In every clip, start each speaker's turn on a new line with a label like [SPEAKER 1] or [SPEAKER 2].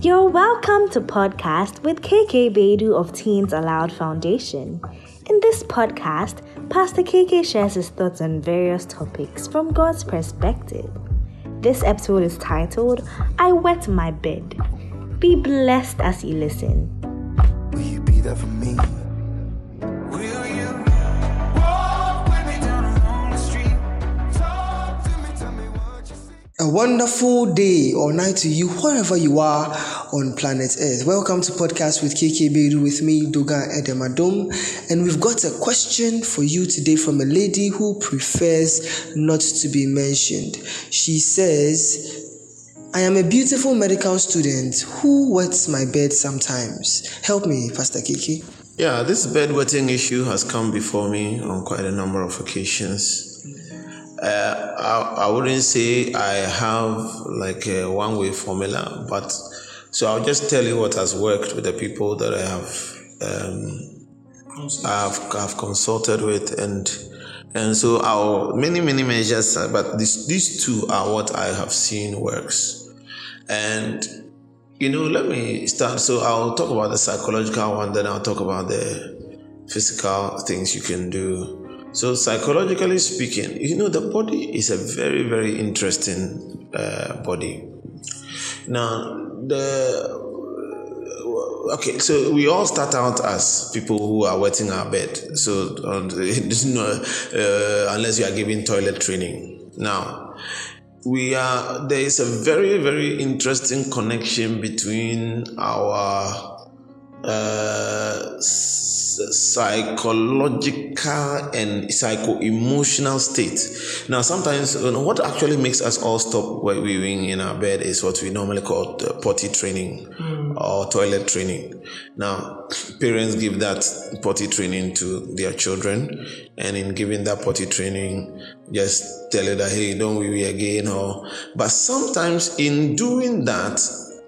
[SPEAKER 1] You're welcome to podcast with KK Bedu of Teens Aloud Foundation. In this podcast, Pastor KK shares his thoughts on various topics from God's perspective. This episode is titled I Wet My Bed. Be blessed as you listen.
[SPEAKER 2] A wonderful day or night to you, wherever you are on planet Earth. Welcome to Podcast with KK Bedu with me, Dogan Edemadom. And we've got a question for you today from a lady who prefers not to be mentioned. She says, I am a beautiful medical student who wets my bed sometimes. Help me, Pastor KK.
[SPEAKER 3] Yeah, this bedwetting issue has come before me on quite a number of occasions. Uh, I, I wouldn't say I have like a one way formula, but so I'll just tell you what has worked with the people that I have um, I've, I've consulted with and and so our many many measures but these these two are what I have seen works. And you know let me start so I'll talk about the psychological one then I'll talk about the physical things you can do so psychologically speaking you know the body is a very very interesting uh, body now the okay, so we all start out as people who are wetting our bed. So um, uh, unless you are giving toilet training. Now, we are there is a very very interesting connection between our uh, psychological and psycho-emotional state. Now, sometimes you know, what actually makes us all stop weaving in our bed is what we normally call the potty training or toilet training. Now, parents give that potty training to their children, and in giving that potty training, just tell it that hey, don't wee again, or but sometimes in doing that,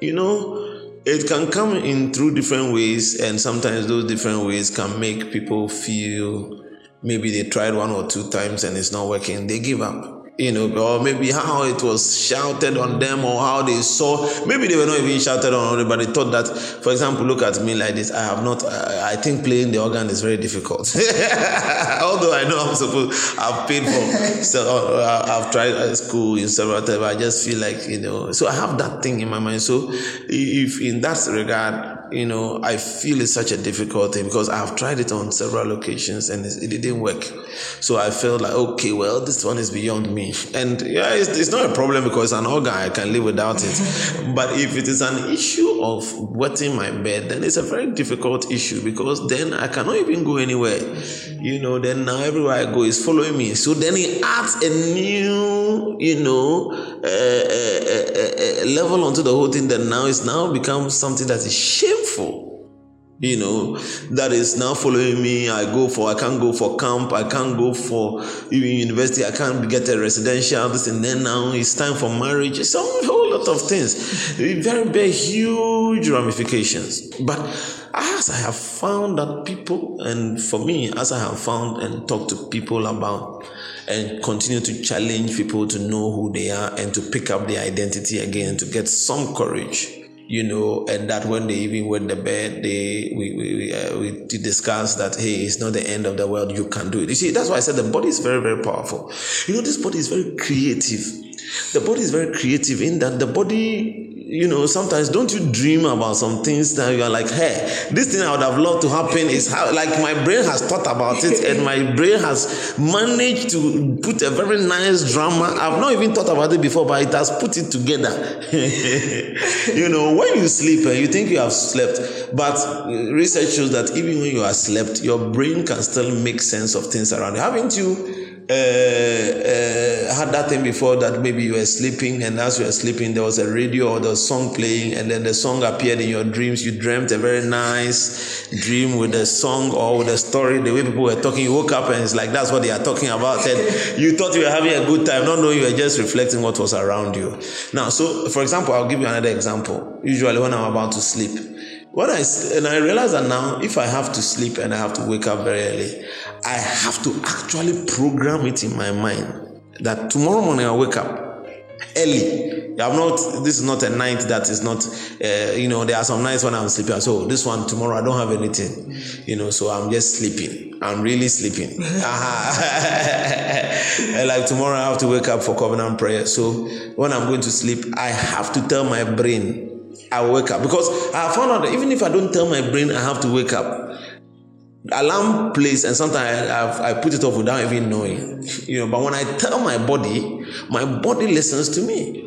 [SPEAKER 3] you know it can come in through different ways and sometimes those different ways can make people feel maybe they tried one or two times and it's not working. They give up you know or maybe how it was shouted on them or how they saw. Maybe they were not even shouted on but they thought that for example look at me like this. I have not i, I think playing the organ is very difficult. Although i know i'm supposed i've paid for so uh, i've tried at school in several times i just feel like you know so i have that thing in my mind. So if in that regard you know, I feel it's such a difficult thing because I've tried it on several occasions and it, it didn't work. So I felt like, okay, well, this one is beyond me. And yeah, it's, it's not a problem because it's an organ, I can live without it. but if it is an issue of wetting my bed, then it's a very difficult issue because then I cannot even go anywhere. You know, then now everywhere I go is following me. So then it adds a new, you know, uh, level onto the whole thing that now is now become something that is shameful. You know that is now following me. I go for i can't go for camp. I can't go for university. I can't get a residential this and then now it's time for marriage. A whole lot of things. Very very huge ramifications. But as i have found that people and for me as i have found and talked to people about and continue to challenge people to know who they are and to pick up their identity again to get some courage you know, and that when they even went to bed, they we we we, uh, we discussed that hey, it's not the end of the world. You can do it. You see, that's why I said the body is very very powerful. You know, this body is very creative. The body is very creative in that the body. You know, sometimes don't you dream about some things that you are like, hey, this thing I would have loved to happen is how, like my brain has thought about it and my brain has managed to put a very nice drama. I've not even thought about it before, but it has put it together. you know, when you sleep and you think you have slept, but research shows that even when you are slept, your brain can still make sense of things around you. Haven't you uh, uh, had that thing before that maybe you were sleeping and as you were sleeping there was a radio or the song playing and then the song appeared in your dreams. You dreamt a very nice dream with a song or with a story the way people were talking. You woke up and it's like that's what they are talking about. And you thought you were having a good time not knowing you were just reflecting what was around you. Now so for example i'll give you another example. Usually when i'm about to sleep When I and I realize that now, if I have to sleep and I have to wake up very early, I have to actually program it in my mind that tomorrow morning I wake up early. I'm not. This is not a night that is not. Uh, you know, there are some nights when I'm sleeping. So this one tomorrow I don't have anything. You know, so I'm just sleeping. I'm really sleeping. And like tomorrow I have to wake up for covenant prayer. So when I'm going to sleep, I have to tell my brain I wake up because I found out that even if I don't tell my brain I have to wake up, alarm plays and sometimes I, I, I put it off without even knowing. You know but when i tell my body my body listens to me.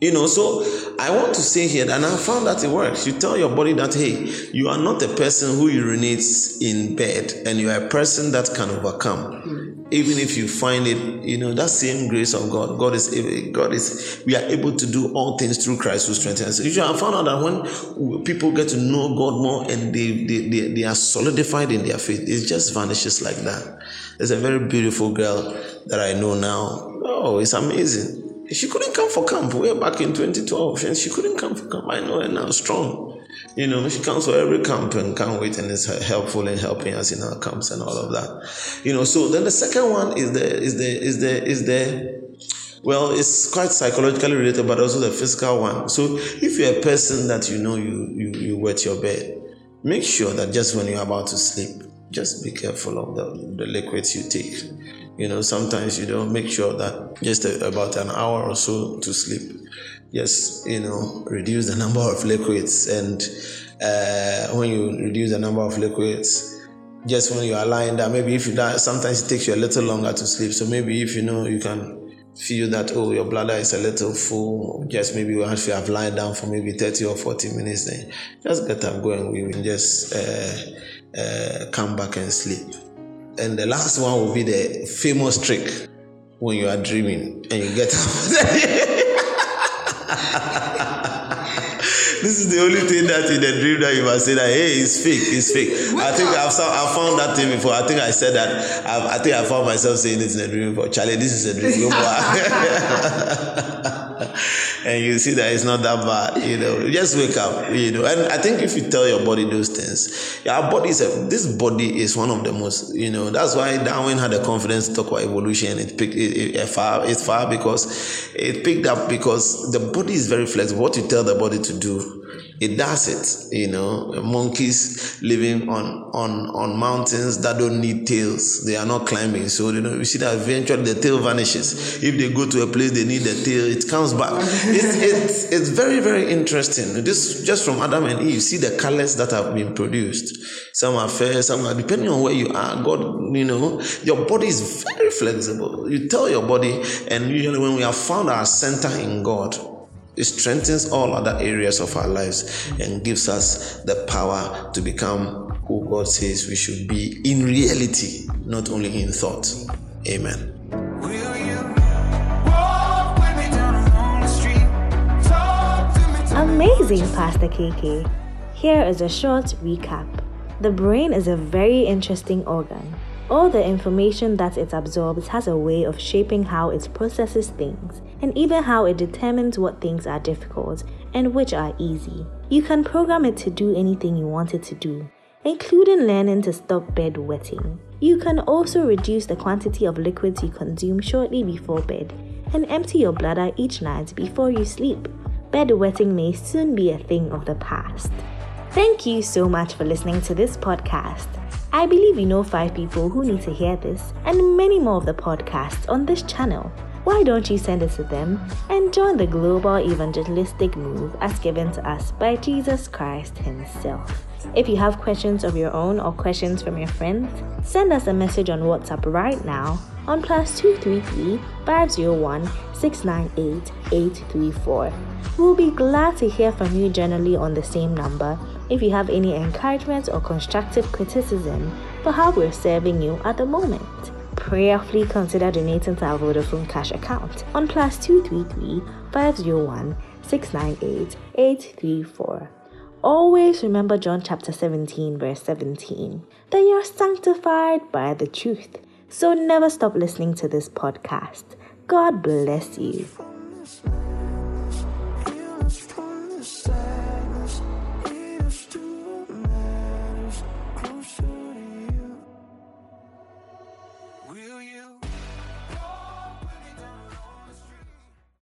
[SPEAKER 3] You know so i want to say here and i found that it works. You tell your body that hey you are not a person who urinates in bed and you are a person that can overcome even if you find it you know that same grace of god god is god is we are able to do all things through christ who strengthens us. Usually i found out that when people get to know god more and they they, they, they are solidified in their faith it just vanishes like that. There's a very beautiful girl that i know now. Oh it's amazing. She couldn't come for camp way back in 2012 and she couldn't come for camp. I know her now strong you know, she comes for every camp and can't wait and is helpful in helping us in our camps and all of that. You know, so then the second one is the is the is the is the well, it's quite psychologically related, but also the physical one. So if you're a person that you know you you, you wet your bed, make sure that just when you're about to sleep, just be careful of the, the liquids you take. You know, sometimes you don't make sure that just a, about an hour or so to sleep just you know reduce the number of liquids. And uh, when you reduce the number of liquids just when you are lying down maybe if you die sometimes it takes you a little longer to sleep. So maybe if you know you can feel that oh your bladder is a little full just maybe once you have lying down for maybe 30 or 40 minutes then just get up going we will just uh, uh, come back and sleep and the last one will be the famous trick when you are dreaming and you get up this is the only thing that in the dream that you must say that hey it's fake it's fake. I think i've found, I've found that thing before. I think i said that. I've, i think i found myself saying it in a dream before. Charlie this is a dream. No more and you see that it's not that bad you know. Just wake up you know. And i think if you tell your body those things our body is a, this body is one of the most you know. That's why darwin had the confidence to talk about evolution. It picked it, it far it's far because it picked up because the body is very flexible. What you tell the body to do it does it you know. Monkeys living on on on mountains that don't need tails. They are not climbing. So you know you see that eventually the tail vanishes. If they go to a place they need the tail it comes back. It's it's it's very very interesting. This just from adam and eve You see the colors that have been produced. Some are fair some are depending on where you are god you know your body is very flexible. You tell your body and usually when we have found our center in god it strengthens all other areas of our lives and gives us the power to become who God says we should be in reality, not only in thought. Amen.
[SPEAKER 4] Will you walk with me down a lonely street? Talk to me, tell me
[SPEAKER 1] Amazing, Pastor KK. Here is a short recap. The brain is a very interesting organ. All the information that it absorbs has a way of shaping how it processes things, and even how it determines what things are difficult and which are easy. You can program it to do anything you want it to do, including learning to stop bed wetting. You can also reduce the quantity of liquids you consume shortly before bed and empty your bladder each night before you sleep. Bedwetting may soon be a thing of the past. Thank you so much for listening to this podcast. I believe you know five people who need to hear this and many more of the podcasts on this channel. Why don't you send it to them and join the global evangelistic move as given to us by Jesus Christ Himself? If you have questions of your own or questions from your friends, send us a message on WhatsApp right now on plus 233 501 698 834. We'll be glad to hear from you generally on the same number if you have any encouragement or constructive criticism for how we're serving you at the moment. Prayerfully consider donating to our Vodafone cash account on plus 233 501 698 834. Always remember John chapter 17, verse 17, that you're sanctified by the truth. So never stop listening to this podcast. God bless
[SPEAKER 4] you.